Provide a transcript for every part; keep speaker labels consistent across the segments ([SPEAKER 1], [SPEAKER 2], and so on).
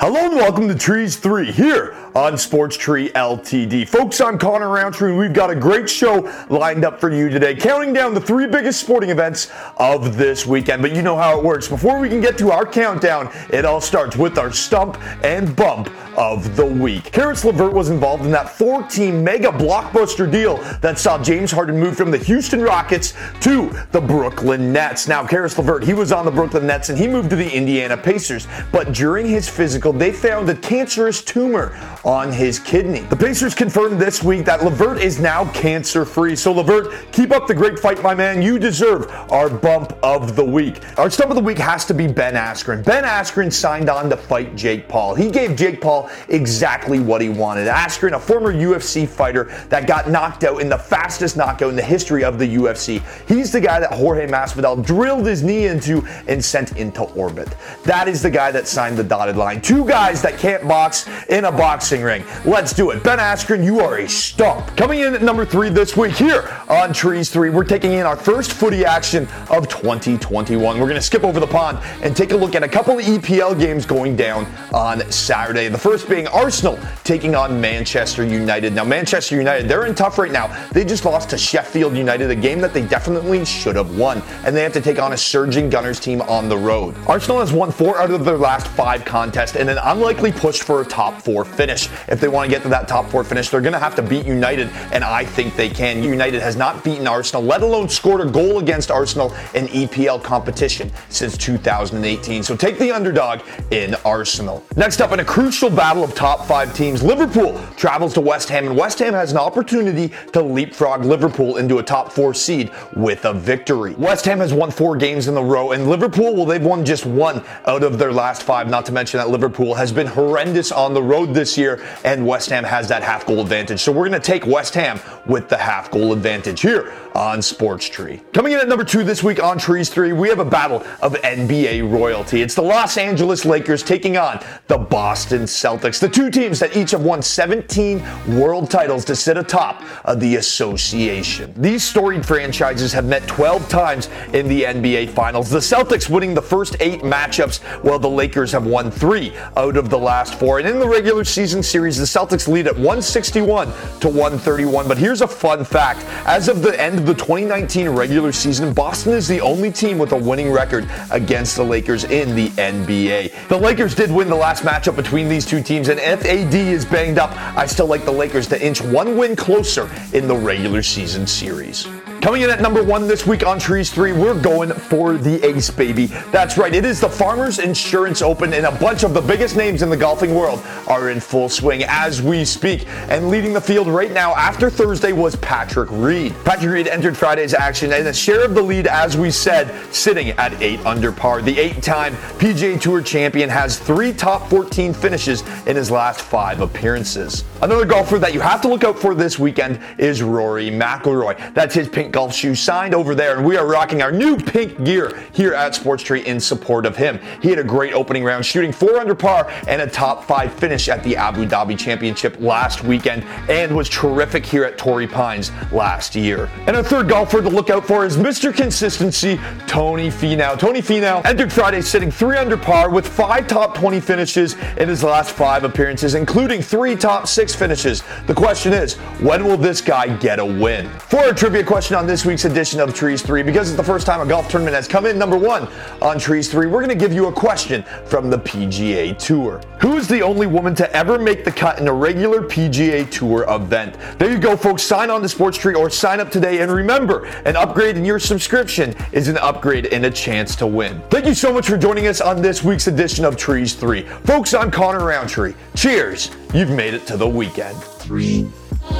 [SPEAKER 1] Hello and welcome to Trees 3 here on Sports Tree LTD. Folks, I'm Connor Roundtree and we've got a great show lined up for you today, counting down the three biggest sporting events of this weekend. But you know how it works. Before we can get to our countdown, it all starts with our stump and bump of the week. Caris LeVert was involved in that 14 mega blockbuster deal that saw James Harden move from the Houston Rockets to the Brooklyn Nets. Now, Caris LeVert, he was on the Brooklyn Nets and he moved to the Indiana Pacers. But during his physical, they found a cancerous tumor on his kidney. The Pacers confirmed this week that LeVert is now cancer free. So, LeVert, keep up the great fight, my man. You deserve our bump of the week. Our stump of the week has to be Ben Askren. Ben Askren signed on to fight Jake Paul. He gave Jake Paul exactly what he wanted. Askren, a former UFC fighter that got knocked out in the fastest knockout in the history of the UFC. He's the guy that Jorge Masvidal drilled his knee into and sent into orbit. That is the guy that signed the dotted line. Two guys that can't box in a boxing ring. Let's do it. Ben Askren, you are a stump. Coming in at number three this week here on Trees 3, we're taking in our first footy action of 2021. We're going to skip over the pond and take a look at a couple of EPL games going down on Saturday. The first being Arsenal taking on Manchester United. Now, Manchester United, they're in tough right now. They just lost to Sheffield United, a game that they definitely should have won, and they have to take on a surging Gunners team on the road. Arsenal has won four out of their last five contests and an unlikely push for a top four finish. If they want to get to that top four finish, they're going to have to beat United, and I think they can. United has not beaten Arsenal, let alone scored a goal against Arsenal in EPL competition since 2018. So take the underdog in Arsenal. Next up, in a crucial battle of top five teams, Liverpool travels to West Ham, and West Ham has an opportunity to leapfrog Liverpool into a top four seed with a victory. West Ham has won four games in a row, and Liverpool, well, they've won just one out of their last five. Not to mention that Liverpool has been horrendous on the road this year, and West Ham has that half goal advantage. So we're going to take West Ham with the half goal advantage here on Sports Tree. Coming in at number two this week on Trees 3, we have a battle of NBA royalty. It's the Los Angeles Lakers taking on the Boston Celtics, the two teams that each have won 17 world titles to sit atop of the association. These storied franchises have met 12 times in the NBA Finals. The Celtics winning the first eight matchups, while the Lakers have won three out of the last four. And in the regular season series, the Celtics lead at 161 to 131. But here's a fun fact as of the end of the 2019 regular season, Boston is the only team with a winning record against the Lakers in the NBA. The Lakers did win the last matchup between these two teams, and if AD is banged up, I still like the Lakers to inch one win closer in the regular season series. Coming in at number one this week on Trees 3, we're going for the ace, baby. That's right, it is the Farmers Insurance Open, and a bunch of the biggest names in the golfing world are in full swing as we speak. And leading the field right now after Thursday was Patrick Reed. Patrick Reed entered Friday's action and a share of the lead, as we said, sitting at 8 under par. The eight time PGA Tour champion has three top 14 finishes in his last five appearances. Another golfer that you have to look out for this weekend is Rory McIlroy. That's his pink golf shoe signed over there, and we are rocking our new pink gear here at Sports Tree in support of him. He had a great opening round, shooting four under par and a top five finish at the Abu Dhabi Championship last weekend, and was terrific here at Torrey Pines last year. And our third golfer to look out for is Mr. Consistency, Tony Finau. Tony Finau entered Friday sitting three under par with five top 20 finishes in his last five appearances, including three top six finishes. The question is, when will this guy get a win? For a trivia question on this week's edition of Trees 3, because it's the first time a golf tournament has come in number one on Trees 3, we're going to give you a question from the PGA Tour. Who is the only woman to ever make the cut in a regular PGA Tour event? There you go, folks. Sign on to Sports Tree or sign up today. And remember, an upgrade in your subscription is an upgrade and a chance to win. Thank you so much for joining us on this week's edition of Trees 3. Folks, I'm Connor Roundtree. Cheers. You've made it to the weekend.
[SPEAKER 2] Three,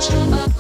[SPEAKER 2] two,